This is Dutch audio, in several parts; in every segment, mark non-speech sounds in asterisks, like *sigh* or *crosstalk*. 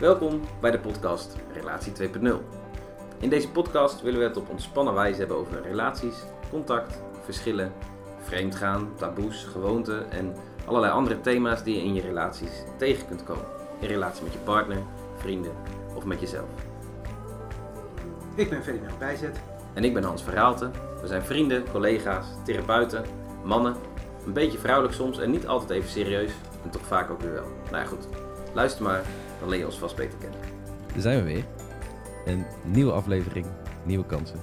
Welkom bij de podcast Relatie 2.0. In deze podcast willen we het op ontspannen wijze hebben over relaties, contact, verschillen, vreemdgaan, taboes, gewoonten en allerlei andere thema's die je in je relaties tegen kunt komen. In relatie met je partner, vrienden of met jezelf. Ik ben Ferdinand Bijzet. En ik ben Hans Verhaalte. We zijn vrienden, collega's, therapeuten, mannen. Een beetje vrouwelijk soms en niet altijd even serieus. En toch vaak ook weer wel. Nou ja, goed. Luister maar, dan leer je ons vast beter kennen. Daar zijn we weer. Een nieuwe aflevering, nieuwe kansen.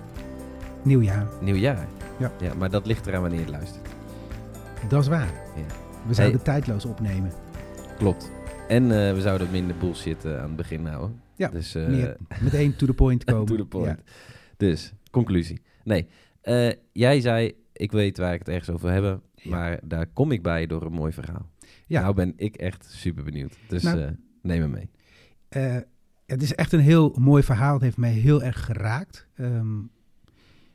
Nieuw jaar. Nieuw jaar. Ja. ja maar dat ligt eraan wanneer je luistert. Dat is waar. Ja. We zouden tijdloos opnemen. Klopt. En eh, we zouden minder bullshit eh, aan het begin houden. Ja, Dus, eh, Meer meteen to the point *laughs* komen. to the point. Ja. Dus, conclusie. Nee, eh, jij zei, ik weet waar ik het ergens over hebben. Ja. Maar daar kom ik bij door een mooi verhaal. Ja. Nou ben ik echt super benieuwd. Dus Nou. Neem me mee. Eh, het is echt een heel mooi verhaal. Het heeft mij heel erg geraakt. Ehm,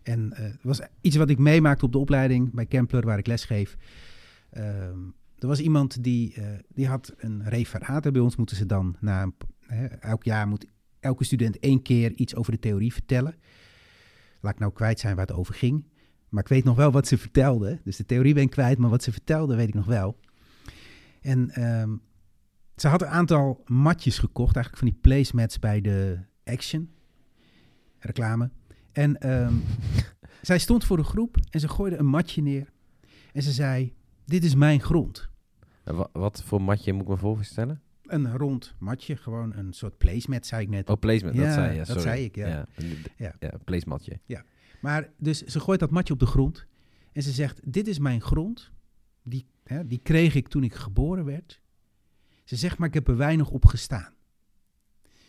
en het was iets wat ik meemaakte op de opleiding bij Kempler, waar ik lesgeef. Ehm, er was iemand die, eh, die had een referaat. Bij ons moeten ze dan na hè, elk jaar moet elke student één keer iets over de theorie vertellen. Laat ik nou kwijt zijn waar het over ging. Maar ik weet nog wel wat ze vertelde. Dus de theorie ben ik kwijt, maar wat ze vertelde weet ik nog wel. En ehm, ze had een aantal matjes gekocht, eigenlijk van die placemats bij de Action reclame. En ehm, *laughs* zij stond voor de groep en ze gooide een matje neer. En ze zei, dit is mijn grond. Wa- wat voor matje moet ik me voorstellen? Een rond matje, gewoon een soort placemat, zei ik net. Oh, placement, dat Ja, zei je. dat sorry. zei ik, ja. Ja, Ja. ja placematje. Maar dus ze gooit dat matje op de grond. En ze zegt, dit is mijn grond. Die, hè, die kreeg ik toen ik geboren werd. Ze zegt, maar ik heb er weinig op gestaan.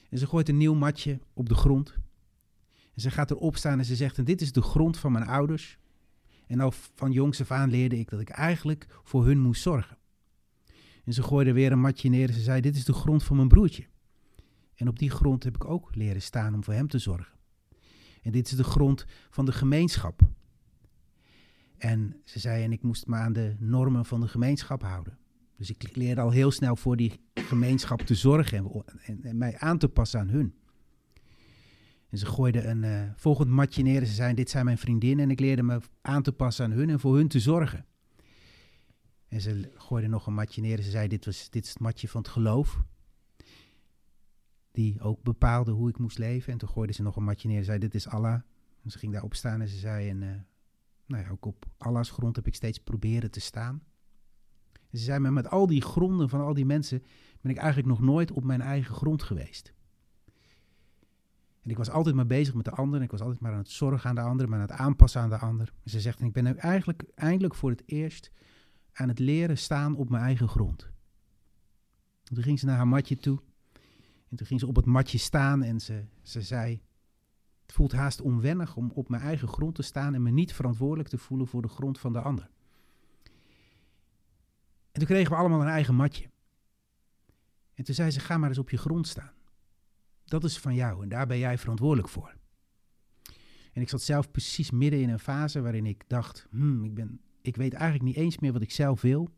En ze gooit een nieuw matje op de grond. En ze gaat erop staan en ze zegt, en dit is de grond van mijn ouders. En al van jongs af aan leerde ik dat ik eigenlijk voor hun moest zorgen. En ze gooide weer een matje neer en ze zei, dit is de grond van mijn broertje. En op die grond heb ik ook leren staan om voor hem te zorgen. En dit is de grond van de gemeenschap. En ze zei, en ik moest me aan de normen van de gemeenschap houden. Dus ik leerde al heel snel voor die gemeenschap te zorgen en, en, mij aan te passen aan hun. En ze gooide een eh, volgend matje neer en ze zei, dit zijn mijn vriendinnen en ik leerde me aan te passen aan hun en voor hun te zorgen. En ze gooide nog een matje neer en ze zei, dit, was, dit is het matje van het geloof. Die ook bepaalde hoe ik moest leven. En toen gooide ze nog een matje neer en zei, dit is Allah. En ze ging daarop staan en ze zei, en, eh, nou ja, ook op Allah's grond heb ik steeds proberen te staan. Ze zei, met al die gronden van al die mensen ben ik eigenlijk nog nooit op mijn eigen grond geweest. En ik was altijd maar bezig met de ander. En ik was altijd maar aan het zorgen aan de ander, maar aan het aanpassen aan de ander. En ze zegt, en ik ben eigenlijk eindelijk voor het eerst aan het leren staan op mijn eigen grond. En toen ging ze naar haar matje toe. En toen ging ze op het matje staan en ze, ze zei... Het voelt haast onwennig om op mijn eigen grond te staan... en me niet verantwoordelijk te voelen voor de grond van de ander. En toen kregen we allemaal een eigen matje. En toen zei ze, ga maar eens op je grond staan. Dat is van jou en daar ben jij verantwoordelijk voor. En ik zat zelf precies midden in een fase waarin ik dacht... Hmm, ik, ben, ik weet eigenlijk niet eens meer wat ik zelf wil.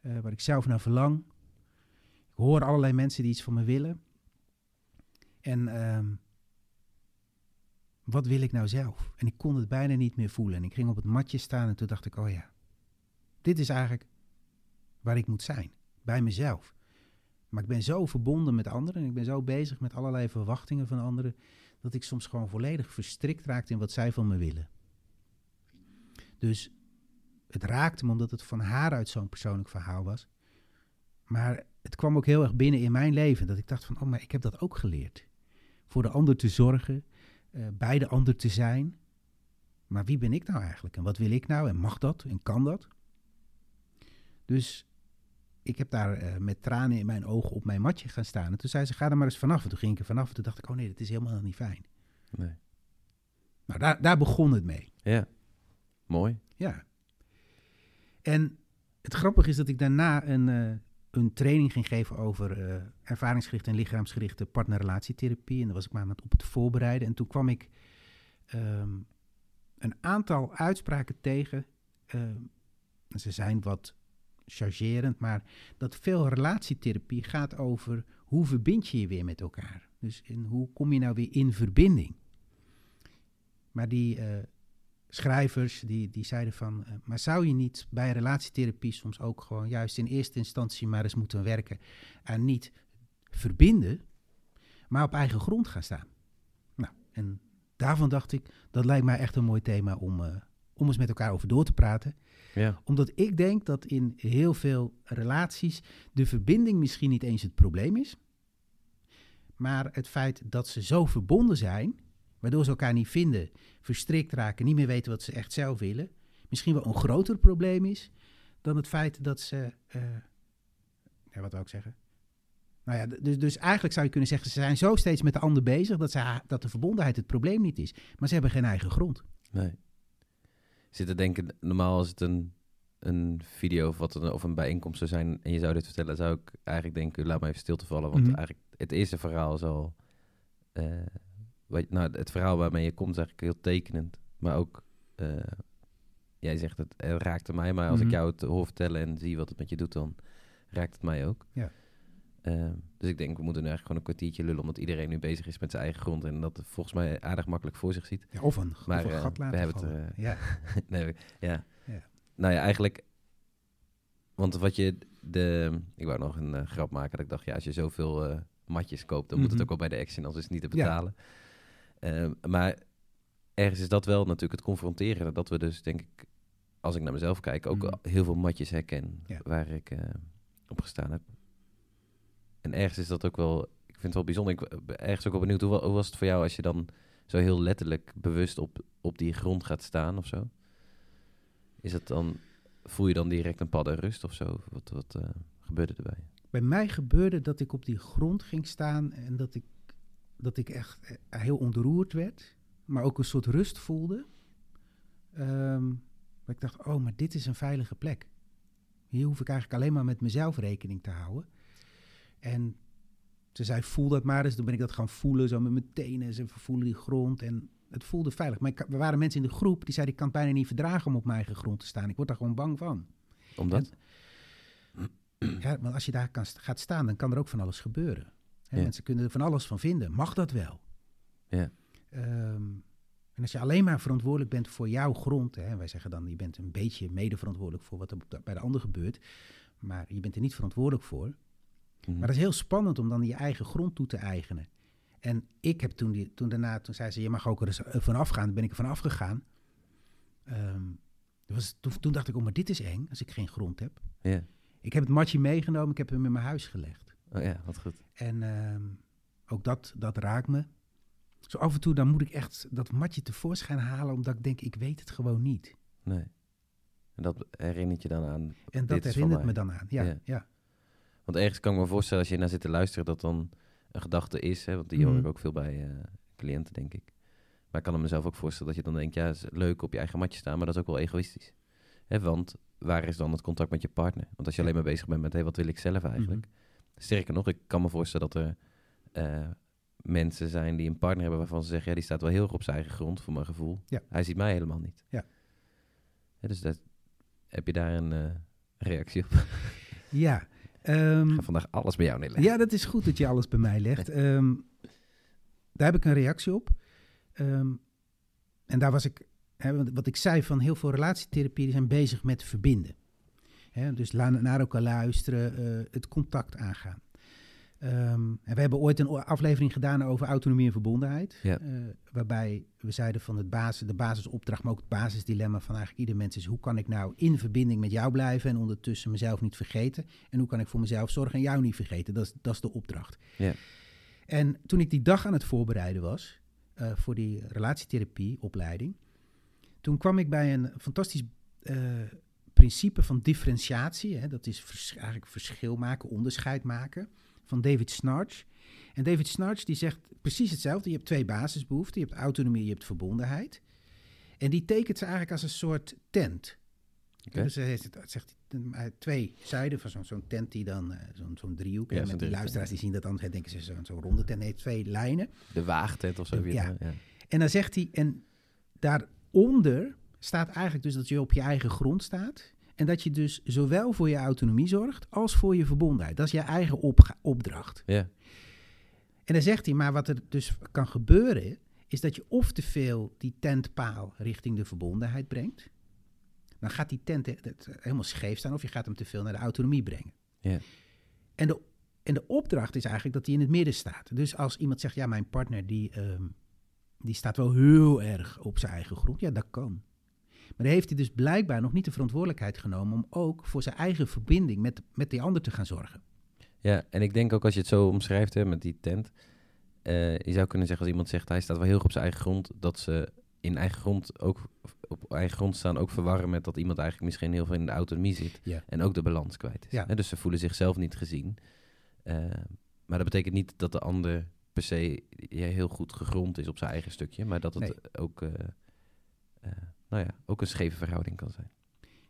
eh, wat ik zelf naar verlang. Ik hoor allerlei mensen die iets van me willen. En ehm, wat wil ik nou zelf? En ik kon het bijna niet meer voelen. En ik ging op het matje staan en toen dacht ik, oh ja, dit is eigenlijk waar ik moet zijn. Bij mezelf. Maar ik ben zo verbonden met anderen en ik ben zo bezig met allerlei verwachtingen van anderen, dat ik soms gewoon volledig verstrikt raakte in wat zij van me willen. Dus het raakte me omdat het van haar uit zo'n persoonlijk verhaal was. Maar het kwam ook heel erg binnen in mijn leven. Dat ik dacht van, oh, maar ik heb dat ook geleerd. Voor de ander te zorgen, eh, bij de ander te zijn. Maar wie ben ik nou eigenlijk? En wat wil ik nou? En mag dat? En kan dat? Dus ik heb daar eh, met tranen in mijn ogen op mijn matje gaan staan. En toen zei ze, ga er maar eens vanaf. En toen ging ik er vanaf. En toen dacht ik, oh nee, dat is helemaal niet fijn. Nee. Nou, daar, daar begon het mee. Ja, mooi. Ja. En het grappige is dat ik daarna een, eh, een training ging geven over eh, ervaringsgerichte en lichaamsgerichte partnerrelatietherapie. En daar was ik maar aan het op het voorbereiden. En toen kwam ik ehm, een aantal uitspraken tegen. ehm, ze zijn wat chargerend, maar dat veel relatietherapie gaat over hoe verbind je je weer met elkaar. Dus hoe kom je nou weer in verbinding? Maar die eh, schrijvers die, die zeiden van, eh, maar zou je niet bij relatietherapie soms ook gewoon juist in eerste instantie maar eens moeten werken aan niet verbinden, maar op eigen grond gaan staan? Nou, en daarvan dacht ik, dat lijkt mij echt een mooi thema om, uh, om eens met elkaar over door te praten. Ja. Omdat ik denk dat in heel veel relaties de verbinding misschien niet eens het probleem is. Maar het feit dat ze zo verbonden zijn, waardoor ze elkaar niet vinden, verstrikt raken, niet meer weten wat ze echt zelf willen, misschien wel een groter probleem is dan het feit dat ze. Uh, ja, wat wil ik zeggen? Nou ja, dus, dus eigenlijk zou je kunnen zeggen, ze zijn zo steeds met de ander bezig dat, ze, dat de verbondenheid het probleem niet is. Maar ze hebben geen eigen grond. Nee. Zit te denken, normaal als het een, een video of, wat een, of een bijeenkomst zou zijn en je zou dit vertellen, zou ik eigenlijk denken, laat me even stil te vallen. Want Mhm. eigenlijk het eerste verhaal is al, eh, wat, nou, het verhaal waarmee je komt is eigenlijk heel tekenend. Maar ook, eh, jij zegt het, het raakte mij, maar als Mhm. ik jou het hoor vertellen en zie wat het met je doet, dan raakt het mij ook. Ja. Eh, dus ik denk, we moeten nu eigenlijk gewoon een kwartiertje lullen, omdat iedereen nu bezig is met zijn eigen grond en dat volgens mij aardig makkelijk voor zich ziet. Ja, of een, Maar, of een eh, gat we hebben het vallen. eh, ja. *laughs* nee, ja. Ja. Nou ja, eigenlijk. Want wat je. De, ik wou nog een eh, grap maken. Dat ik dacht, ja, als je zoveel matjes koopt, dan moet het Mhm. ook wel bij de Action, anders is het niet te Ja. betalen. Ehm, maar ergens is dat wel natuurlijk het confronteren. Dat we dus, denk ik, als ik naar mezelf kijk, ook Mhm. heel veel matjes herken Ja. waar ik eh, op gestaan heb. En ergens is dat ook wel. Ik vind het wel bijzonder. Ik ben ergens ook wel benieuwd. Hoe, wa- hoe was het voor jou als je dan zo heel letterlijk bewust op, op die grond gaat staan of zo? Is het dan, voel je dan direct een padden rust of zo? Wat, wat eh, gebeurde erbij? Bij mij gebeurde dat ik op die grond ging staan en dat ik, dat ik echt eh, heel ontroerd werd, maar ook een soort rust voelde. Ehm, dat ik dacht, oh, maar dit is een veilige plek. Hier hoef ik eigenlijk alleen maar met mezelf rekening te houden. En ze zei, voel dat maar eens. Toen ben ik dat gaan voelen, zo met mijn tenen. Ze voelen die grond en het voelde veilig. Maar ik, er waren mensen in de groep die zeiden, ik kan het bijna niet verdragen om op mijn eigen grond te staan. Ik word daar gewoon bang van. Omdat? Ja, want als je daar kan, gaat staan, dan kan er ook van alles gebeuren. Hè, Ja. Mensen kunnen er van alles van vinden. Mag dat wel? Ja. Ehm, en als je alleen maar verantwoordelijk bent voor jouw grond, hè, en wij zeggen dan, je bent een beetje mede-verantwoordelijk voor wat er bij de ander gebeurt, maar je bent er niet verantwoordelijk voor. Mhm. Maar dat is heel spannend om dan je eigen grond toe te eigenen. En ik heb toen, die, toen daarna, toen zei ze, je mag ook er eens eh, vanaf gaan, toen ben ik er vanaf gegaan. Ehm, was, toen, toen dacht ik, oh, maar dit is eng als ik geen grond heb. Ik heb het matje meegenomen, ik heb hem in mijn huis gelegd. Oh ja, wat goed. En ehm, ook dat, dat raakt me. Zo af en toe dan moet ik echt dat matje tevoorschijn halen, omdat ik denk, ik weet het gewoon niet. Nee. En dat herinnert je dan aan. En dat herinnert me dan aan. Ja, Ja. ja. Want ergens kan ik me voorstellen als je naar zit te luisteren dat dan een gedachte is. Hè, want die hoor Mhm. ik ook veel bij eh, cliënten, denk ik. Maar ik kan me mezelf ook voorstellen dat je dan denkt, ja, is leuk op je eigen matje staan, maar dat is ook wel egoïstisch. Hè, want waar is dan het contact met je partner? Want als je alleen maar bezig bent met, hé, wat wil ik zelf eigenlijk? Mhm. Sterker nog, ik kan me voorstellen dat er eh, mensen zijn die een partner hebben waarvan ze zeggen, ja, die staat wel heel erg op zijn eigen grond, voor mijn gevoel. Ja. Hij ziet mij helemaal niet. Ja. Dus dat, heb je daar een eh, reactie op? Ja, ehm, Ik ga vandaag alles bij jou neerleggen. ja, dat is goed dat je alles bij mij legt. Ehm, daar heb ik een reactie op. Ehm, en daar was ik, hè, wat ik zei van heel veel relatietherapie, die zijn bezig met verbinden. Hè, dus naar elkaar luisteren, eh, het contact aangaan. Ehm, en we hebben ooit een aflevering gedaan over autonomie en verbondenheid. Ja. eh, waarbij we zeiden van het basis, de basisopdracht, maar ook het basisdilemma van eigenlijk ieder mens is... hoe kan ik nou in verbinding met jou blijven en ondertussen mezelf niet vergeten? En hoe kan ik voor mezelf zorgen en jou niet vergeten? Dat is, dat is de opdracht. Ja. En toen ik die dag aan het voorbereiden was eh, voor die relatietherapieopleiding... toen kwam ik bij een fantastisch eh, principe van differentiatie. Hè? Dat is vers- eigenlijk verschil maken, onderscheid maken van David Snarch. En David Snarch die zegt precies hetzelfde. Je hebt twee basisbehoeften. Je hebt autonomie, je hebt verbondenheid. En die tekent ze eigenlijk als een soort tent. Dus hij zegt, twee zijden van zo'n tent die dan, eh, zo'n zo'n driehoek. Ja, en die luisteraars die zien dat dan, denken ze zo'n zo'n ronde tent. Nee, twee lijnen. De waagtent of zo. Weer, ja. ja. En dan zegt hij, en daaronder staat eigenlijk dus dat je op je eigen grond staat. En dat je dus zowel voor je autonomie zorgt als voor je verbondenheid. Dat is je eigen opdracht. Ja. En dan zegt hij, maar wat er dus kan gebeuren, is dat je of te veel die tentpaal richting de verbondenheid brengt. Dan gaat die tent het helemaal scheef staan, of je gaat hem te veel naar de autonomie brengen. Ja. En de, en de opdracht is eigenlijk dat hij in het midden staat. Dus als iemand zegt, ja, mijn partner die, ehm, die staat wel heel erg op zijn eigen grond, ja, dat kan. Maar dan heeft hij dus blijkbaar nog niet de verantwoordelijkheid genomen om ook voor zijn eigen verbinding met, met die ander te gaan zorgen. Ja, en ik denk ook als je het zo omschrijft hè, met die tent. eh, je zou kunnen zeggen als iemand zegt hij staat wel heel erg op zijn eigen grond. Dat ze in eigen grond ook op eigen grond staan ook verwarren met dat iemand eigenlijk misschien heel veel in de autonomie zit. Ja. En ook de balans kwijt is. Ja. Hè, dus ze voelen zichzelf niet gezien. Eh, maar dat betekent niet dat de ander per se ja, heel goed gegrond is op zijn eigen stukje. Maar dat het Nee. ook, eh, nou ja, ook een scheve verhouding kan zijn.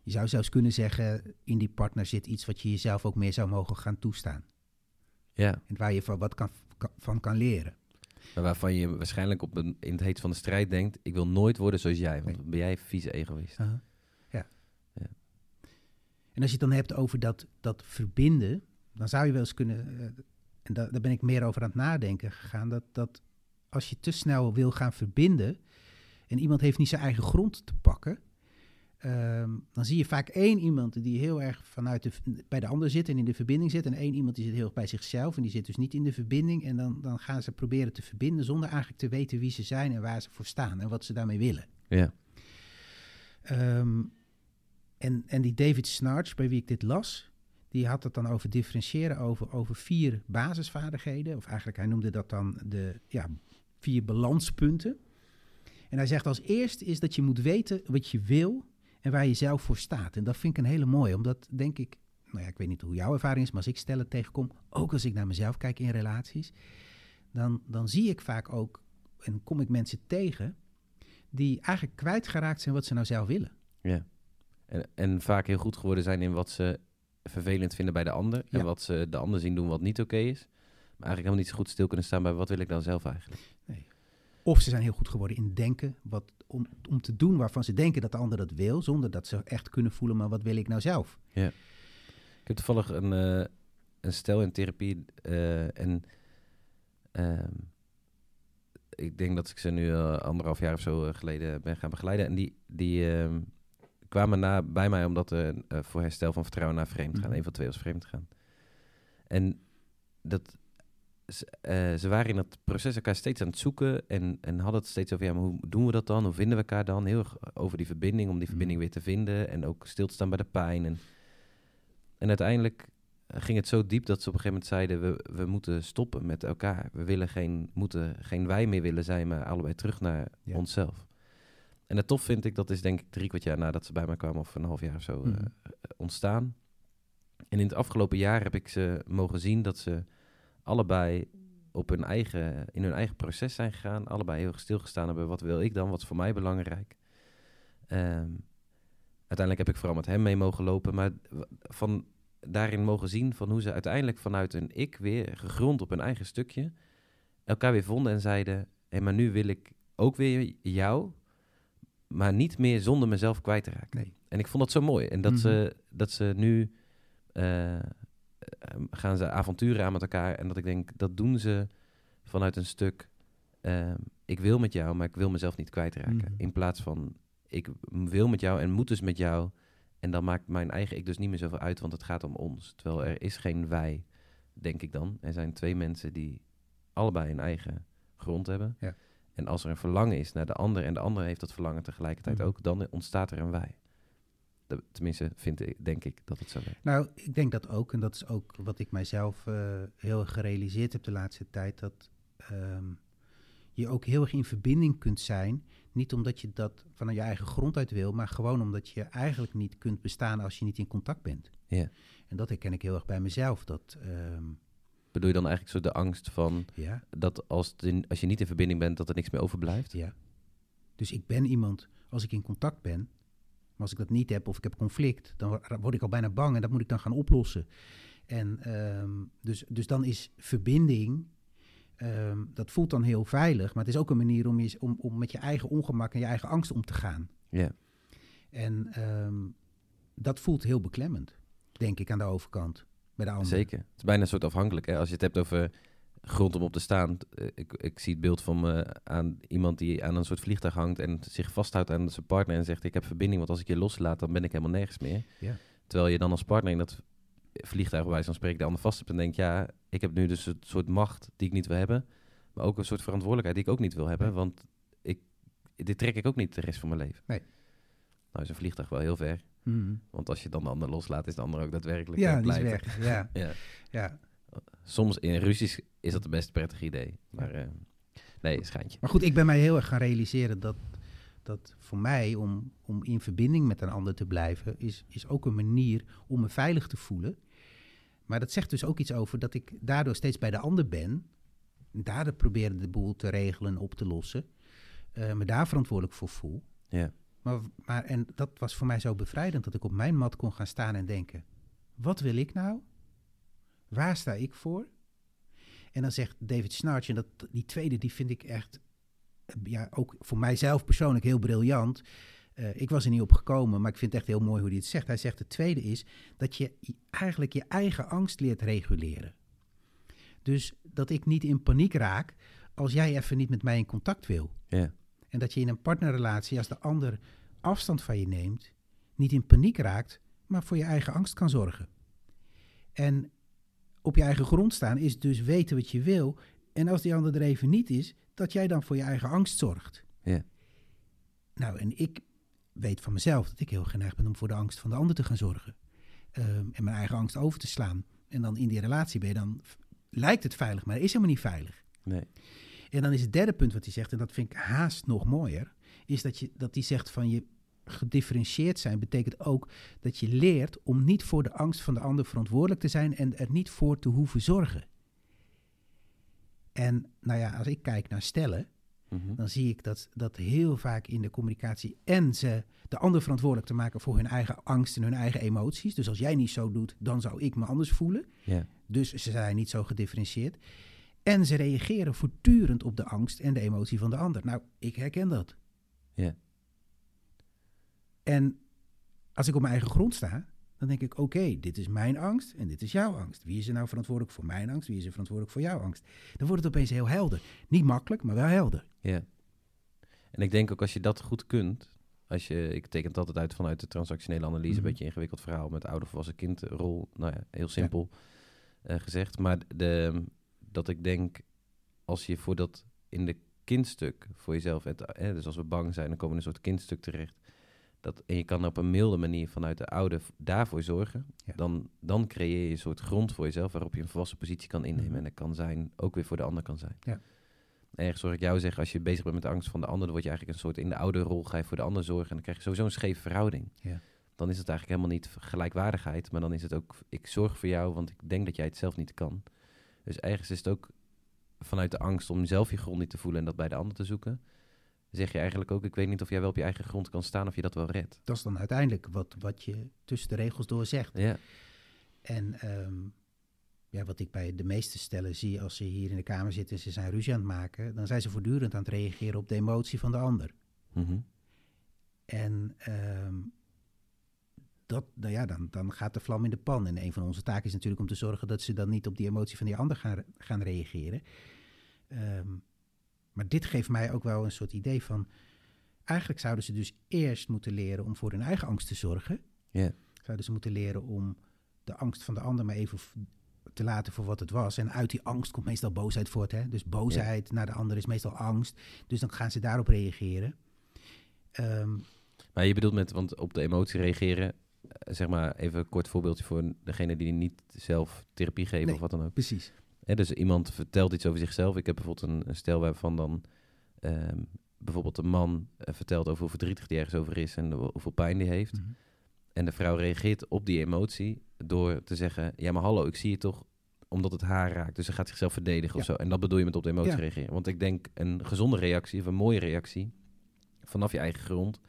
Je zou zelfs kunnen zeggen, in die partner zit iets wat je jezelf ook meer zou mogen gaan toestaan. Ja, En waar je van wat kan, kan- van kan leren. maar waarvan je waarschijnlijk op een, in het heet van de strijd denkt... ik wil nooit worden zoals jij, want Nee. dan ben jij vieze egoïst. Ja. ja. Ja. En als je het dan hebt over dat, dat verbinden, dan zou je wel eens kunnen, eh, en da- daar ben ik meer over aan het nadenken gegaan, dat, dat als je te snel wil gaan verbinden en iemand heeft niet zijn eigen grond te pakken, ehm, dan zie je vaak één iemand die heel erg vanuit de, bij de ander zit en in de verbinding zit, en één iemand die zit heel erg bij zichzelf en die zit dus niet in de verbinding. En dan, dan gaan ze proberen te verbinden zonder eigenlijk te weten wie ze zijn en waar ze voor staan en wat ze daarmee willen. Ja, Ehm, en, en die David Snarch, bij wie ik dit las, die had het dan over differentiëren over, over vier basisvaardigheden. Of eigenlijk, hij noemde dat dan de ja, vier balanspunten. En hij zegt als eerste is dat je moet weten wat je wil en waar je zelf voor staat. En dat vind ik een hele mooie, omdat denk ik, nou ja, ik weet niet hoe jouw ervaring is, maar als ik stellen tegenkom, ook als ik naar mezelf kijk in relaties, dan, dan zie ik vaak ook, en kom ik mensen tegen, die eigenlijk kwijtgeraakt zijn wat ze nou zelf willen. ja. En, en vaak heel goed geworden zijn in wat ze vervelend vinden bij de ander. En Ja. wat ze de ander zien doen wat niet oké is. Maar eigenlijk helemaal niet zo goed stil kunnen staan bij wat wil ik dan zelf eigenlijk. Of ze zijn heel goed geworden in denken wat, om, om te doen waarvan ze denken dat de ander dat wil, zonder dat ze echt kunnen voelen, maar wat wil ik nou zelf? Ik heb toevallig een, eh, een stel in therapie eh, en ehm, ik denk dat ik ze nu eh, anderhalf jaar of zo geleden ben gaan begeleiden. En die, die ehm, kwamen na, bij mij omdat er voor herstel van vertrouwen naar vreemd gaan. Mhm. Een van twee was vreemd gaan. En dat, ze, eh, ze waren in dat proces elkaar steeds aan het zoeken en, en hadden het steeds over, ja, maar hoe doen we dat dan? Hoe vinden we elkaar dan? Heel erg over die verbinding, om die Mhm. verbinding weer te vinden en ook stil te staan bij de pijn. En, en uiteindelijk eh, ging het zo diep dat ze op een gegeven moment zeiden, we, we moeten stoppen met elkaar. We willen geen, moeten geen wij meer willen zijn, maar allebei terug naar Ja. onszelf. En het tof vind ik, dat is denk ik drie kwart jaar nadat ze bij mij kwamen, of een half jaar of zo, eh, Mhm. ontstaan. En in het afgelopen jaar heb ik ze mogen zien dat ze allebei op hun eigen, in hun eigen proces zijn gegaan. Allebei heel stilgestaan hebben. Wat wil ik dan? Wat is voor mij belangrijk? Ehm, uiteindelijk heb ik vooral met hem mee mogen lopen. Maar van daarin mogen zien van hoe ze uiteindelijk vanuit een ik weer gegrond op hun eigen stukje elkaar weer vonden en zeiden: Hé, maar nu wil ik ook weer jou, maar niet meer zonder mezelf kwijt te raken. Nee. En ik vond dat zo mooi. En dat, Mhm. ze, dat ze nu eh, gaan ze avonturen aan met elkaar. En dat ik denk, dat doen ze vanuit een stuk. eh, ik wil met jou, maar ik wil mezelf niet kwijtraken. Mhm. In plaats van, ik wil met jou en moet dus met jou. En dan maakt mijn eigen ik dus niet meer zoveel uit, want het gaat om ons. Terwijl er is geen wij, denk ik dan. Er zijn twee mensen die allebei een eigen grond hebben. Ja. En als er een verlangen is naar de ander en de ander heeft dat verlangen tegelijkertijd Mhm. ook, dan ontstaat er een wij. Tenminste, vind ik, denk ik dat het zo werkt. Nou, ik denk dat ook, en dat is ook wat ik mijzelf eh, heel erg gerealiseerd heb de laatste tijd, dat ehm, je ook heel erg in verbinding kunt zijn. Niet omdat je dat vanuit je eigen grond uit wil, maar gewoon omdat je eigenlijk niet kunt bestaan als je niet in contact bent. Ja. En dat herken ik heel erg bij mezelf. Dat, ehm, Bedoel je dan eigenlijk zo de angst van ja, dat als, als je niet in verbinding bent, dat er niks meer overblijft? ja. Dus ik ben iemand, als ik in contact ben, maar als ik dat niet heb of ik heb conflict, dan wo- word ik al bijna bang en dat moet ik dan gaan oplossen. En ehm, dus, dus dan is verbinding, ehm, dat voelt dan heel veilig, maar het is ook een manier om, je, om, om met je eigen ongemak en je eigen angst om te gaan. Ja. En ehm, dat voelt heel beklemmend, denk ik, aan de overkant. Bij de ander. Zeker. Het is bijna een soort afhankelijk. Hè? Als je het hebt over grond om op te staan. eh, Ik, ik zie het beeld van me aan iemand die aan een soort vliegtuig hangt en zich vasthoudt aan zijn partner en zegt: Ik heb verbinding, want als ik je loslaat, dan ben ik helemaal nergens meer. Ja. Terwijl je dan als partner in dat vliegtuig, bij van spreken, de ander vast hebt en denkt: Ja, ik heb nu dus een soort macht die ik niet wil hebben, maar ook een soort verantwoordelijkheid die ik ook niet wil hebben, Nee. want ik, dit trek ik ook niet de rest van mijn leven. Nee. Nou is een vliegtuig wel heel ver, Mhm. want als je dan de ander loslaat, is de ander ook daadwerkelijk Ja, blijven. Ja, *laughs* Ja. ja. Soms in ruzies is dat een best prettig idee. Maar eh, nee, schijntje. Maar goed, ik ben mij heel erg gaan realiseren dat, dat voor mij om, om in verbinding met een ander te blijven, is, is ook een manier om me veilig te voelen. Maar dat zegt dus ook iets over dat ik daardoor steeds bij de ander ben. En daardoor probeer de boel te regelen en op te lossen. eh, me daar verantwoordelijk voor voel. Ja. Maar, maar, en dat was voor mij zo bevrijdend dat ik op mijn mat kon gaan staan en denken: wat wil ik nou? Waar sta ik voor? En dan zegt David Snarch, en dat, die tweede, die vind ik echt, eh, ja, ook voor mijzelf persoonlijk heel briljant. Eh, ik was er niet op gekomen, maar ik vind het echt heel mooi hoe hij het zegt. Hij zegt: het tweede is dat je eigenlijk je eigen angst leert reguleren. Dus dat ik niet in paniek raak als jij even niet met mij in contact wil. Ja. En dat je in een partnerrelatie, als de ander afstand van je neemt, niet in paniek raakt, maar voor je eigen angst kan zorgen. En op je eigen grond staan is dus weten wat je wil. En als die ander er even niet is, dat jij dan voor je eigen angst zorgt. Ja. Nou, en ik weet van mezelf dat ik heel geneigd ben om voor de angst van de ander te gaan zorgen. Ehm, en mijn eigen angst over te slaan. En dan in die relatie ben je dan, lijkt het veilig, maar het is helemaal niet veilig. Nee. En dan is het derde punt wat hij zegt, en dat vind ik haast nog mooier, is dat, je, dat hij zegt van je gedifferentieerd zijn betekent ook dat je leert om niet voor de angst van de ander verantwoordelijk te zijn en er niet voor te hoeven zorgen. En nou ja, als ik kijk naar stellen, Mhm. dan zie ik dat, dat heel vaak in de communicatie en ze de ander verantwoordelijk te maken voor hun eigen angst en hun eigen emoties. Dus als jij niet zo doet, dan zou ik me anders voelen. Dus ze zijn niet zo gedifferentieerd. En ze reageren voortdurend op de angst en de emotie van de ander. Nou, ik herken dat. Ja. En als ik op mijn eigen grond sta, dan denk ik: oké, dit is mijn angst en dit is jouw angst. Wie is er nou verantwoordelijk voor mijn angst? Wie is er verantwoordelijk voor jouw angst? Dan wordt het opeens heel helder. Niet makkelijk, maar wel helder. Ja. En ik denk ook als je dat goed kunt, als je, ik teken het altijd uit vanuit de transactionele analyse, Mhm. een beetje ingewikkeld verhaal met ouder volwassen kindrol, nou ja, heel simpel eh, gezegd, maar de, dat ik denk, als je voor dat in de kindstuk voor jezelf, het, eh, dus als we bang zijn, dan komen we in een soort kindstuk terecht, dat, en je kan op een milde manier vanuit de oude daarvoor zorgen, Ja. dan, dan creëer je een soort grond voor jezelf waarop je een volwassen positie kan innemen. Mhm. En dat kan zijn, ook weer voor de ander kan zijn. Ja. Ergens hoor ik jou zeggen, als je bezig bent met de angst van de ander, dan word je eigenlijk een soort in de oude rol, ga je voor de ander zorgen en dan krijg je sowieso een scheve verhouding. Ja. Dan is het eigenlijk helemaal niet gelijkwaardigheid, maar dan is het ook, ik zorg voor jou, want ik denk dat jij het zelf niet kan. Dus ergens is het ook vanuit de angst om zelf je grond niet te voelen en dat bij de ander te zoeken, zeg je eigenlijk ook, ik weet niet of jij wel op je eigen grond kan staan of je dat wel redt. Dat is dan uiteindelijk wat, wat je tussen de regels door zegt. Ja, En ehm, ja, wat ik bij de meeste stellen zie als ze hier in de kamer zitten en ze zijn ruzie aan het maken, dan zijn ze voortdurend aan het reageren op de emotie van de ander. Mhm. En ehm, dat, nou ja, dan, dan gaat de vlam in de pan. En een van onze taken is natuurlijk om te zorgen dat ze dan niet op die emotie van die ander gaan, gaan reageren. Ehm, maar dit geeft mij ook wel een soort idee van. Eigenlijk zouden ze dus eerst moeten leren om voor hun eigen angst te zorgen. Zouden ze moeten leren om de angst van de ander maar even te laten voor wat het was. En uit die angst komt meestal boosheid voort. Hè? Dus boosheid naar de ander is meestal angst. Dus dan gaan ze daarop reageren. Ehm, Maar je bedoelt met, want op de emotie reageren, eh, zeg maar even een kort voorbeeldje voor degene die niet zelf therapie geven Nee. of wat dan ook. precies. Hè, dus iemand vertelt iets over zichzelf. Ik heb bijvoorbeeld een, een stel waarvan dan ehm, bijvoorbeeld een man eh, vertelt over hoe verdrietig die ergens over is en hoe- hoeveel pijn die heeft. Mhm. En de vrouw reageert op die emotie door te zeggen, ja maar hallo, ik zie je toch omdat het haar raakt. Dus ze gaat zichzelf verdedigen of zo. En dat bedoel je met op de emotie Ja. reageren. Want ik denk een gezonde reactie of een mooie reactie vanaf je eigen grond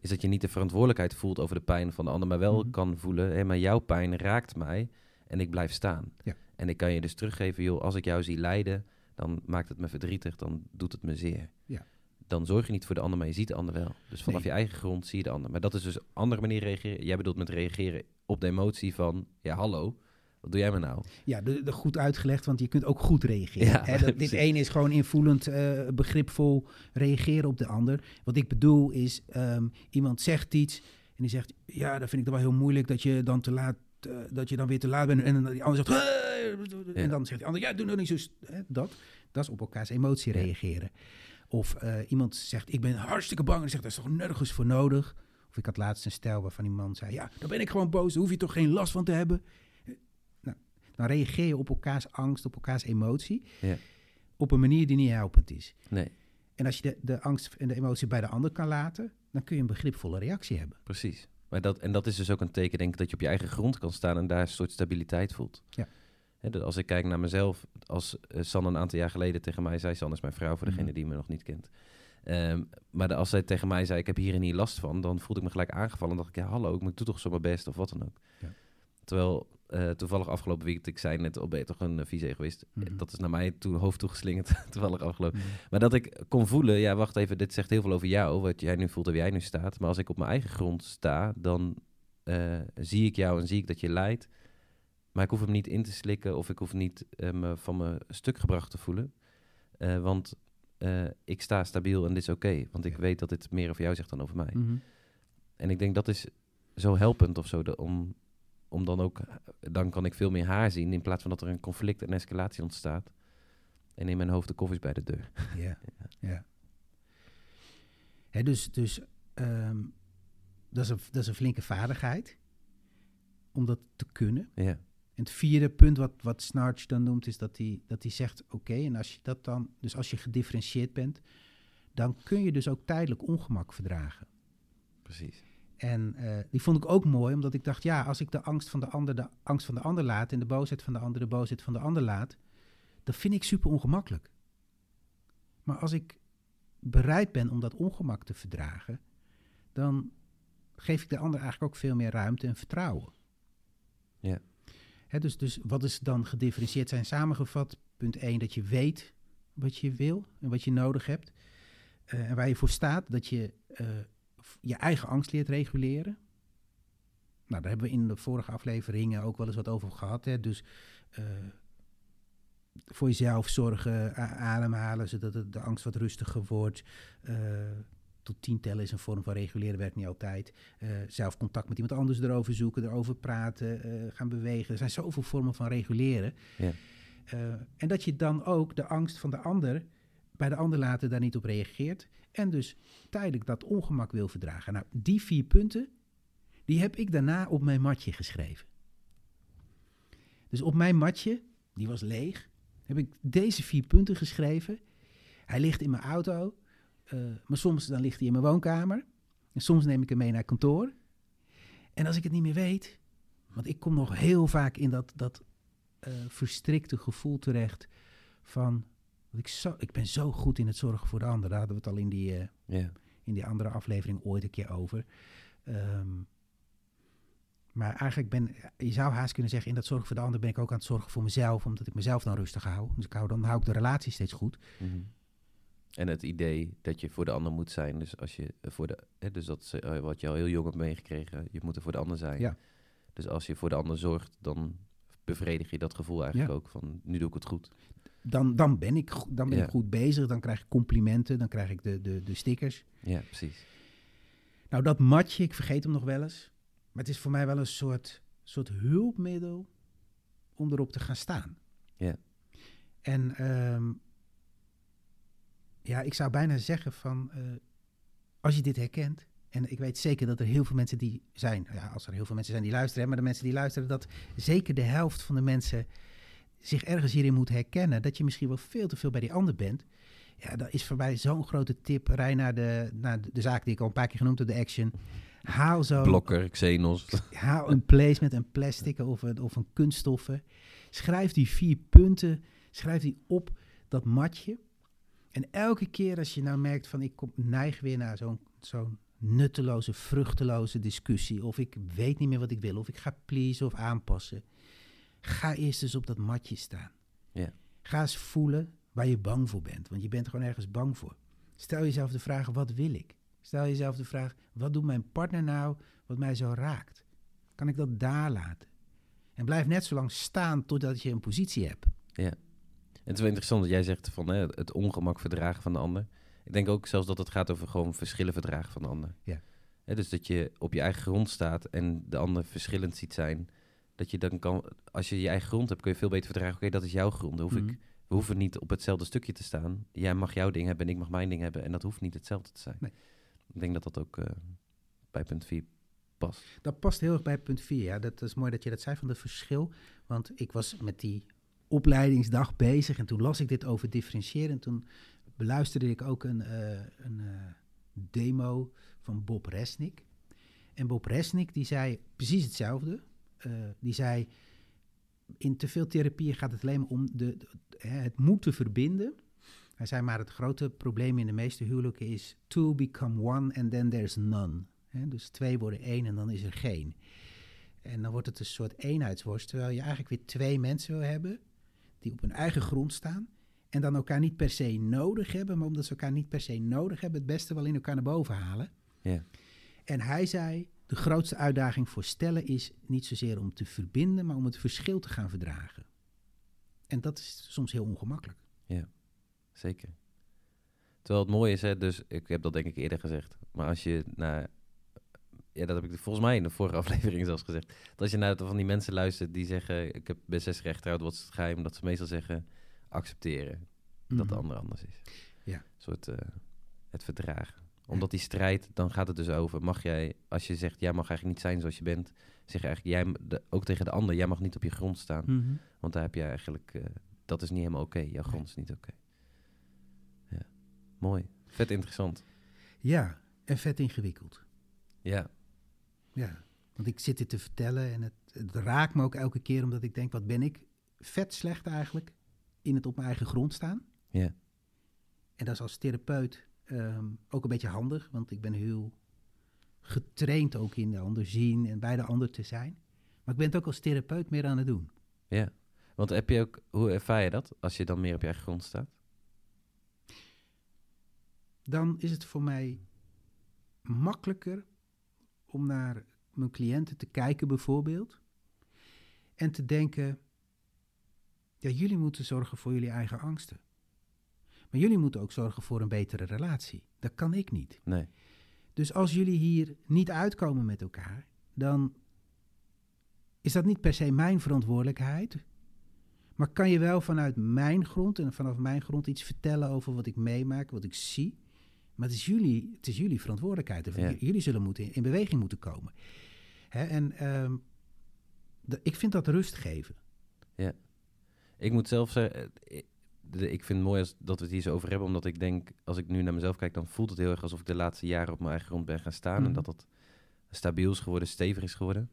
is dat je niet de verantwoordelijkheid voelt over de pijn van de ander, maar wel Mhm. kan voelen, hé, maar jouw pijn raakt mij en ik blijf staan. Ja. En ik kan je dus teruggeven, joh, als ik jou zie lijden, dan maakt het me verdrietig, dan doet het me zeer. Ja. dan zorg je niet voor de ander, maar je ziet de ander wel. Dus vanaf Nee. je eigen grond zie je de ander. Maar dat is dus een andere manier reageren. Jij bedoelt met reageren op de emotie van, ja hallo, wat doe jij me nou? Ja, de, de goed uitgelegd, want je kunt ook goed reageren. Ja, Hè, dat, *laughs* dit ene is gewoon invoelend, eh, begripvol reageren op de ander. Wat ik bedoel is, ehm, iemand zegt iets en die zegt, ja, dat vind ik dan wel heel moeilijk dat je dan te laat, eh, dat je dan weer te laat bent. En dan die ander zegt, en dan zegt die ander, ja, doe nou niet zo. hè, dat, dat is op elkaars emotie reageren. Of eh, iemand zegt, ik ben hartstikke bang. En die zegt, daar is toch nergens voor nodig. Of ik had laatst een stel waarvan die man zei, ja, dan ben ik gewoon boos. Daar hoef je toch geen last van te hebben. Eh, Nou, dan reageer je op elkaars angst, op elkaars emotie. Ja. Op een manier die niet helpend is. Nee, En als je de, de angst en de emotie bij de ander kan laten, dan kun je een begripvolle reactie hebben. precies. Maar dat, en dat is dus ook een teken, denk ik, dat je op je eigen grond kan staan en daar een soort stabiliteit voelt. Ja. Als ik kijk naar mezelf, als Sanne een aantal jaar geleden tegen mij zei, Sanne is mijn vrouw voor degene Mhm. die me nog niet kent. Ehm, maar de- als zij tegen mij zei, ik heb hier en hier last van, dan voelde ik me gelijk aangevallen. En dacht ik, ja hallo, ik doe toch zo mijn best of wat dan ook. Ja. Terwijl eh, toevallig afgelopen weekend, ik zei net, oh ben je toch een uh, vieze egoïst. Mhm. Dat is naar mij toe, hoofd toegeslingerd, *laughs* toevallig afgelopen. Maar dat ik kon voelen, ja, wacht even, dit zegt heel veel over jou, wat jij nu voelt en wie jij nu staat. Maar als ik op mijn eigen grond sta, dan eh, zie ik jou en zie ik dat je lijdt. Maar ik hoef hem niet in te slikken of ik hoef niet eh, me van mijn stuk gebracht te voelen. Eh, want eh, ik sta stabiel en dit is oké. want ik weet dat dit meer over jou zegt dan over mij. Mhm. En ik denk dat is zo helpend of zo, de, om, om dan ook, dan kan ik veel meer haar zien in plaats van dat er een conflict en escalatie ontstaat. En in mijn hoofd de koffies bij de deur. *laughs* Ja, ja. Hè, dus dus ehm, dat, is een, dat is een flinke vaardigheid om dat te kunnen. Ja, En het vierde punt wat, wat Snarch dan noemt, is dat hij, dat zegt: Oké, en als je dat dan, dus als je gedifferentieerd bent, dan kun je dus ook tijdelijk ongemak verdragen. precies. En eh, die vond ik ook mooi, omdat ik dacht: ja, als ik de angst van de ander de angst van de ander laat en de boosheid van de ander de boosheid van de ander laat, dat vind ik super ongemakkelijk. Maar als ik bereid ben om dat ongemak te verdragen, dan geef ik de ander eigenlijk ook veel meer ruimte en vertrouwen. Ja. Hè, dus, dus wat is dan gedifferentieerd zijn samengevat? Punt 1, dat je weet wat je wil en wat je nodig hebt. Eh, en waar je voor staat, dat je eh, je eigen angst leert reguleren. Nou, daar hebben we in de vorige afleveringen ook wel eens wat over gehad. Hè? Dus eh, voor jezelf zorgen, ademhalen, zodat de angst wat rustiger wordt. Eh, tot tien tellen is een vorm van reguleren, werkt niet altijd. Eh, zelf contact met iemand anders erover zoeken, erover praten, gaan bewegen. Er zijn zoveel vormen van reguleren. Ja. En dat je dan ook de angst van de ander, bij de ander later daar niet op reageert. En dus tijdelijk dat ongemak wil verdragen. Nou, die vier punten, die heb ik daarna op mijn matje geschreven. Dus op mijn matje, die was leeg, heb ik deze vier punten geschreven. Hij ligt in mijn auto, eh, maar soms dan ligt hij in mijn woonkamer. En soms neem ik hem mee naar kantoor. En als ik het niet meer weet, want ik kom nog heel vaak in dat, dat eh, verstrikte gevoel terecht van, ik, zo, ik ben zo goed in het zorgen voor de ander. Daar hadden we het al in die, eh, in die andere aflevering ooit een keer over. Ehm, maar eigenlijk ben, je zou haast kunnen zeggen, in dat zorgen voor de ander ben ik ook aan het zorgen voor mezelf, omdat ik mezelf dan rustig hou. Dus ik hou, dan hou ik de relatie steeds goed. Mhm. En het idee dat je voor de ander moet zijn. Dus als je voor de. Hè, dus dat is eh, wat je al heel jong hebt meegekregen. Je moet er voor de ander zijn. Ja. Dus als je voor de ander zorgt, dan bevredig je dat gevoel eigenlijk Ja. ook van nu doe ik het goed. Dan, dan ben, ik, dan ben Ja. ik goed bezig, dan krijg ik complimenten, dan krijg ik de, de, de stickers. Ja, precies. Nou, dat matje, ik vergeet hem nog wel eens. Maar het is voor mij wel een soort, soort hulpmiddel om erop te gaan staan. Ja. En ehm, ja, ik zou bijna zeggen van, eh, als je dit herkent, en ik weet zeker dat er heel veel mensen die zijn, ja, als er heel veel mensen zijn die luisteren, hè, maar de mensen die luisteren, dat zeker de helft van de mensen zich ergens hierin moet herkennen, dat je misschien wel veel te veel bij die ander bent. Ja, dat is voor mij zo'n grote tip. Rij naar de, naar de, de zaak die ik al een paar keer genoemd heb, de Action. Haal zo Blokker, Xenos. *laughs* haal een placement, een plastic of een, of een kunststoffen. Schrijf die vier punten, schrijf die op dat matje. En elke keer als je nou merkt van ik kom, neig weer naar zo'n zo'n nutteloze, vruchteloze discussie. Of ik weet niet meer wat ik wil. Of ik ga pleasen of aanpassen. Ga eerst eens op dat matje staan. Ja. Ga eens voelen waar je bang voor bent. Want je bent gewoon ergens bang voor. Stel jezelf de vraag, wat wil ik? Stel jezelf de vraag, wat doet mijn partner nou wat mij zo raakt? Kan ik dat daar laten? En blijf net zo lang staan totdat je een positie hebt. Ja. En het is wel interessant dat jij zegt van hè, het ongemak verdragen van de ander. Ik denk ook zelfs dat het gaat over gewoon verschillen verdragen van de ander. Ja. Hè, dus dat je op je eigen grond staat en de ander verschillend ziet zijn. Dat je dan kan, als je je eigen grond hebt, kun je veel beter verdragen. Oké, dat is jouw grond. Dan hoef Mhm. ik, we hoeven niet op hetzelfde stukje te staan. Jij mag jouw ding hebben en ik mag mijn ding hebben. En dat hoeft niet hetzelfde te zijn. Nee. Ik denk dat dat ook eh, bij punt 4 past. Dat past heel erg bij punt 4. Ja. Dat is mooi dat je dat zei van het verschil. Want ik was met die opleidingsdag bezig en toen las ik dit over differentiëren. En toen beluisterde ik ook een, eh, een eh, demo van Bob Resnick. En Bob Resnick die zei precies hetzelfde. Eh, die zei, in te veel therapieën gaat het alleen maar om de, het moeten verbinden. Hij zei maar het grote probleem in de meeste huwelijken is two become one and then there's none. Dus twee worden één en dan is er geen. En dan wordt het een soort eenheidsworst, terwijl je eigenlijk weer twee mensen wil hebben die op hun eigen grond staan en dan elkaar niet per se nodig hebben, maar omdat ze elkaar niet per se nodig hebben, het beste wel in elkaar naar boven halen. Ja. En hij zei, de grootste uitdaging voor stellen is niet zozeer om te verbinden, maar om het verschil te gaan verdragen. En dat is soms heel ongemakkelijk. Zeker. Terwijl het mooie is, hè, dus ik heb dat denk ik eerder gezegd. Maar als je naar. Ja, dat heb ik volgens mij in de vorige *laughs* aflevering zelfs gezegd. Dat als je naar van die mensen luistert die zeggen: Ik heb ben zes recht getrouwd, wat is het geheim? Dat ze meestal zeggen: accepteren dat de Mhm. ander anders is. Ja. Een soort het verdragen. Omdat die strijd, dan gaat het dus over: mag jij, als je zegt: Jij mag eigenlijk niet zijn zoals je bent, zeg je eigenlijk: jij, de, ook tegen de ander: Jij mag niet op je grond staan. Mhm. Want daar heb je eigenlijk, eh, dat is niet helemaal oké. Jouw grond is niet oké. Ja, mooi. Vet interessant. Ja, en vet ingewikkeld. Ja, Ja, want ik zit dit te vertellen en het, het raakt me ook elke keer omdat ik denk, wat ben ik vet slecht eigenlijk in het op mijn eigen grond staan. ja, En dat is als therapeut ehm, ook een beetje handig, want ik ben heel getraind ook in de ander zien en bij de ander te zijn. Maar ik ben het ook als therapeut meer aan het doen. ja. Want heb je ook, hoe ervaar je dat als je dan meer op je eigen grond staat? Dan is het voor mij makkelijker om naar mijn cliënten te kijken bijvoorbeeld. En te denken, ja, jullie moeten zorgen voor jullie eigen angsten. Maar jullie moeten ook zorgen voor een betere relatie. Dat kan ik niet. Nee. Dus als jullie hier niet uitkomen met elkaar, dan is dat niet per se mijn verantwoordelijkheid. Maar kan je wel vanuit mijn grond en vanaf mijn grond iets vertellen over wat ik meemaak, wat ik zie. Maar het is jullie, het is jullie verantwoordelijkheid. Ja. Jullie zullen moeten, in beweging moeten komen. Hè, en ehm, ik vind dat rust geven. Ik moet zelf zeggen, eh, de- ik vind het mooi als, dat we het hier zo over hebben. Omdat ik denk, als ik nu naar mezelf kijk, dan voelt het heel erg alsof ik de laatste jaren op mijn eigen grond ben gaan staan. Mhm. En dat dat stabiel is geworden, stevig is geworden.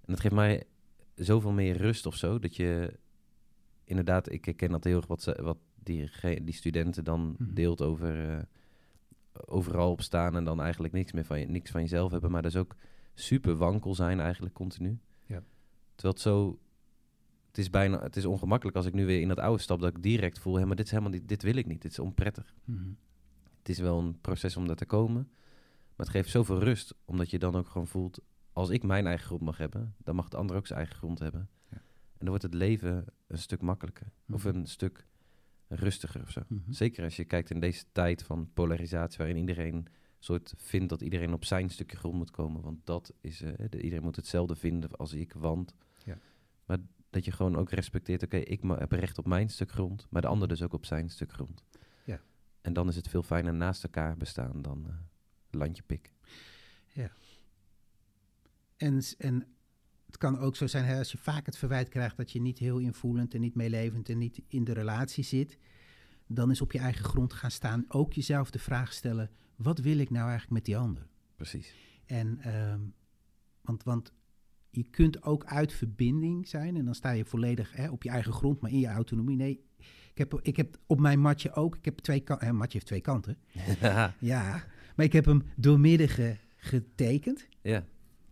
En dat geeft mij zoveel meer rust of zo. Dat je inderdaad, ik herken dat heel erg wat, ze, wat die, die studenten dan Mhm. deelt over eh, overal op staan en dan eigenlijk niks meer van, je, niks van jezelf hebben. Maar dat is ook super wankel zijn eigenlijk continu. Ja. Terwijl het zo, het is bijna, het is ongemakkelijk als ik nu weer in dat oude stap dat ik direct voel, hé, maar dit is helemaal niet, dit wil ik niet, dit is onprettig. Het is wel een proces om daar te komen, maar het geeft zoveel rust, omdat je dan ook gewoon voelt, als ik mijn eigen grond mag hebben, dan mag de ander ook zijn eigen grond hebben. Ja. En dan wordt het leven een stuk makkelijker, of Mhm. een stuk rustiger of zo. Mhm. Zeker als je kijkt in deze tijd van polarisatie, waarin iedereen soort vindt dat iedereen op zijn stukje grond moet komen. Want dat is, eh, de- iedereen moet hetzelfde vinden als ik, want. Ja. Maar dat je gewoon ook respecteert, oké, ik heb recht op mijn stuk grond, maar de ander dus ook op zijn stuk grond. Ja. En dan is het veel fijner naast elkaar bestaan dan eh landje pik. En, s- en het kan ook zo zijn, hè, als je vaak het verwijt krijgt dat je niet heel invoelend en niet meelevend en niet in de relatie zit, dan is op je eigen grond gaan staan ook jezelf de vraag stellen, wat wil ik nou eigenlijk met die ander? Precies. En, ehm, want, want je kunt ook uit verbinding zijn en dan sta je volledig hè, op je eigen grond, maar in je autonomie. Nee, ik heb, ik heb op mijn matje ook, ik heb twee kanten, matje heeft twee kanten. *laughs* Ja, maar ik heb hem doormidden ge- getekend. ja,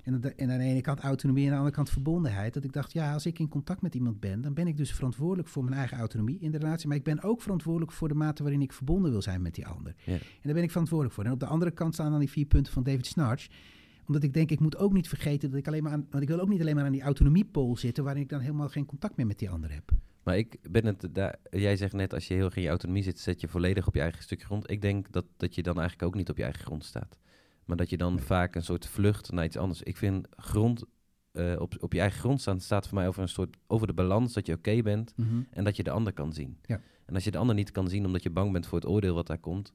En, en aan de ene kant autonomie en aan de andere kant verbondenheid. Dat ik dacht, ja, als ik in contact met iemand ben, dan ben ik dus verantwoordelijk voor mijn eigen autonomie in de relatie. Maar ik ben ook verantwoordelijk voor de mate waarin ik verbonden wil zijn met die ander. Ja. En daar ben ik verantwoordelijk voor. En op de andere kant staan dan die vier punten van David Snarch. Omdat ik denk, ik moet ook niet vergeten dat ik alleen maar aan. Want ik wil ook niet alleen maar aan die autonomiepool zitten, waarin ik dan helemaal geen contact meer met die ander heb. Maar ik ben het daar. Jij zegt net, als je heel erg in je autonomie zit, zet je volledig op je eigen stukje grond. Ik denk dat, dat je dan eigenlijk ook niet op je eigen grond staat. Maar dat je dan vaak een soort vlucht naar iets anders. Ik vind grond, eh, op, op je eigen grond staan, staat voor mij over een soort over de balans dat je oké bent en dat je de ander kan zien. Ja. En als je de ander niet kan zien omdat je bang bent voor het oordeel wat daar komt,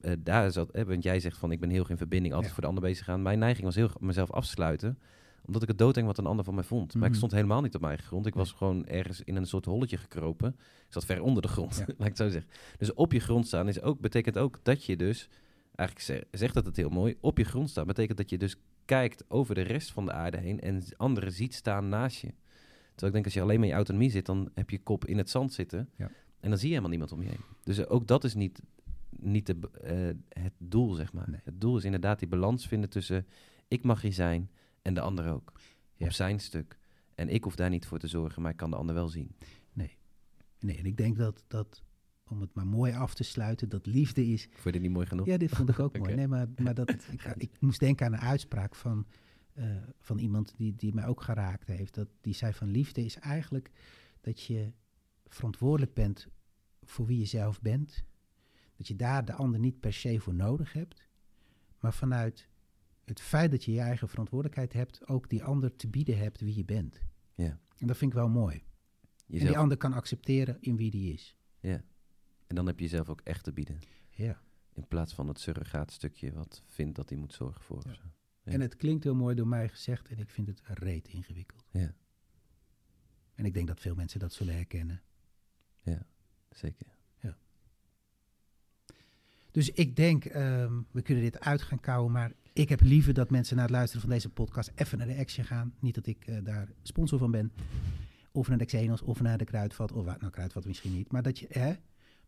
eh, daar dat. eh, want jij zegt van ik ben heel in verbinding, altijd Ja. voor de ander bezig gaan. Mijn neiging was heel mezelf afsluiten omdat ik het doodeng wat een ander van mij vond. Maar ik Mhm. stond helemaal niet op mijn eigen grond. Ik was gewoon ergens in een soort holletje gekropen. Ik zat ver onder de grond, Ja. *laughs* laat ik het zo zeggen. Dus op je grond staan is ook, betekent ook dat je dus... Eigenlijk ze- zegt dat het heel mooi. Op je grond staan betekent dat je dus kijkt over de rest van de aarde heen... en anderen ziet staan naast je. Terwijl ik denk, als je alleen maar in je autonomie zit... dan heb je kop in het zand zitten. Ja. En dan zie je helemaal niemand om je heen. Dus ook dat is niet, niet de, eh, het doel, zeg maar. Nee. Het doel is inderdaad die balans vinden tussen... ik mag hier zijn en de ander ook. Ja. Op zijn stuk. En ik hoef daar niet voor te zorgen, maar ik kan de ander wel zien. Nee, en ik denk dat, dat, om het maar mooi af te sluiten, dat liefde is Vond je dit niet mooi genoeg? Ja, dit vond ik ook *laughs* mooi. Nee, maar, maar dat, *laughs* ik, ik moest denken aan een uitspraak van, eh, van iemand die, die mij ook geraakt heeft. Dat, die zei van liefde is eigenlijk dat je verantwoordelijk bent voor wie je zelf bent. Dat je daar de ander niet per se voor nodig hebt. Maar vanuit het feit dat je je eigen verantwoordelijkheid hebt, ook die ander te bieden hebt wie je bent. Ja. En dat vind ik wel mooi. En Jezelf, die ander kan accepteren in wie die is. ja. En dan heb je jezelf ook echt te bieden. Ja. In plaats van het surrogaatstukje wat vindt dat hij moet zorgen voor. Ja. Ja. En het klinkt heel mooi door mij gezegd en ik vind het reet ingewikkeld. Ja, En ik denk dat veel mensen dat zullen herkennen. zeker. Dus ik denk, ehm, we kunnen dit uit gaan kouwen, maar ik heb liever dat mensen na het luisteren van deze podcast even naar de Action gaan. Niet dat ik eh, daar sponsor van ben. Of naar de Xenos, of naar de Kruidvat, of waar- nou Kruidvat misschien niet. Maar dat je, hè,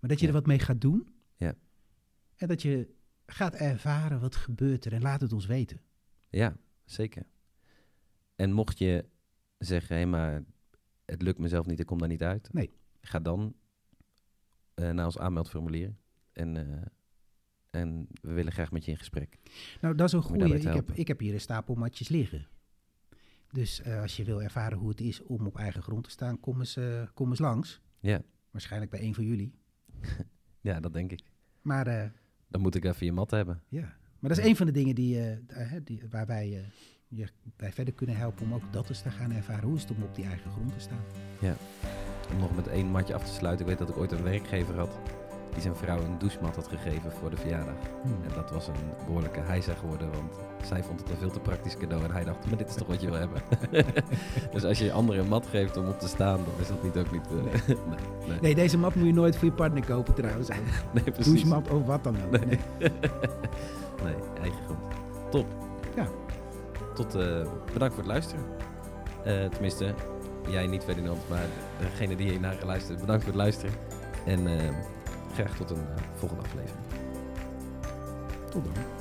maar dat je Ja. er wat mee gaat doen. Ja. En dat je gaat ervaren wat gebeurt er en laat het ons weten. Ja, zeker. En mocht je zeggen, hé, maar het lukt mezelf niet, ik kom daar niet uit. Nee. Ga dan eh, naar ons aanmeldformulier. En, eh, en we willen graag met je in gesprek. Nou, dat is een goede. Ik heb, ik heb hier een stapel matjes liggen. Dus eh, als je wil ervaren hoe het is om op eigen grond te staan, kom eens, eh, kom eens langs. Ja. Waarschijnlijk bij een van jullie. *laughs* Ja, dat denk ik. Maar eh, Dan moet ik even je mat hebben. ja, maar dat is een van de dingen die, die, waar wij je bij verder kunnen helpen om ook dat eens te gaan ervaren. Hoe is het om op die eigen grond te staan? Om nog met één matje af te sluiten. Ik weet dat ik ooit een werkgever had die zijn vrouw een douchemat had gegeven voor de verjaardag. En dat was een behoorlijke hijza geworden, want zij vond het een veel te praktisch cadeau. En hij dacht, maar dit is toch wat je wil hebben. *laughs* dus als je anderen een mat geeft om op te staan, dan is dat niet ook niet... eh, nee, *laughs* nee, Nee, deze mat moet je nooit voor je partner kopen trouwens. *laughs* nee, precies. Douchemat of wat dan ook. Nee. Nee. eigen grond. Top. Ja. Tot, eh, bedankt voor het luisteren. Eh, tenminste, jij niet Ferdinand, maar degene die hier naar luistert, bedankt voor het luisteren. En graag tot een eh, volgende aflevering. Tot dan.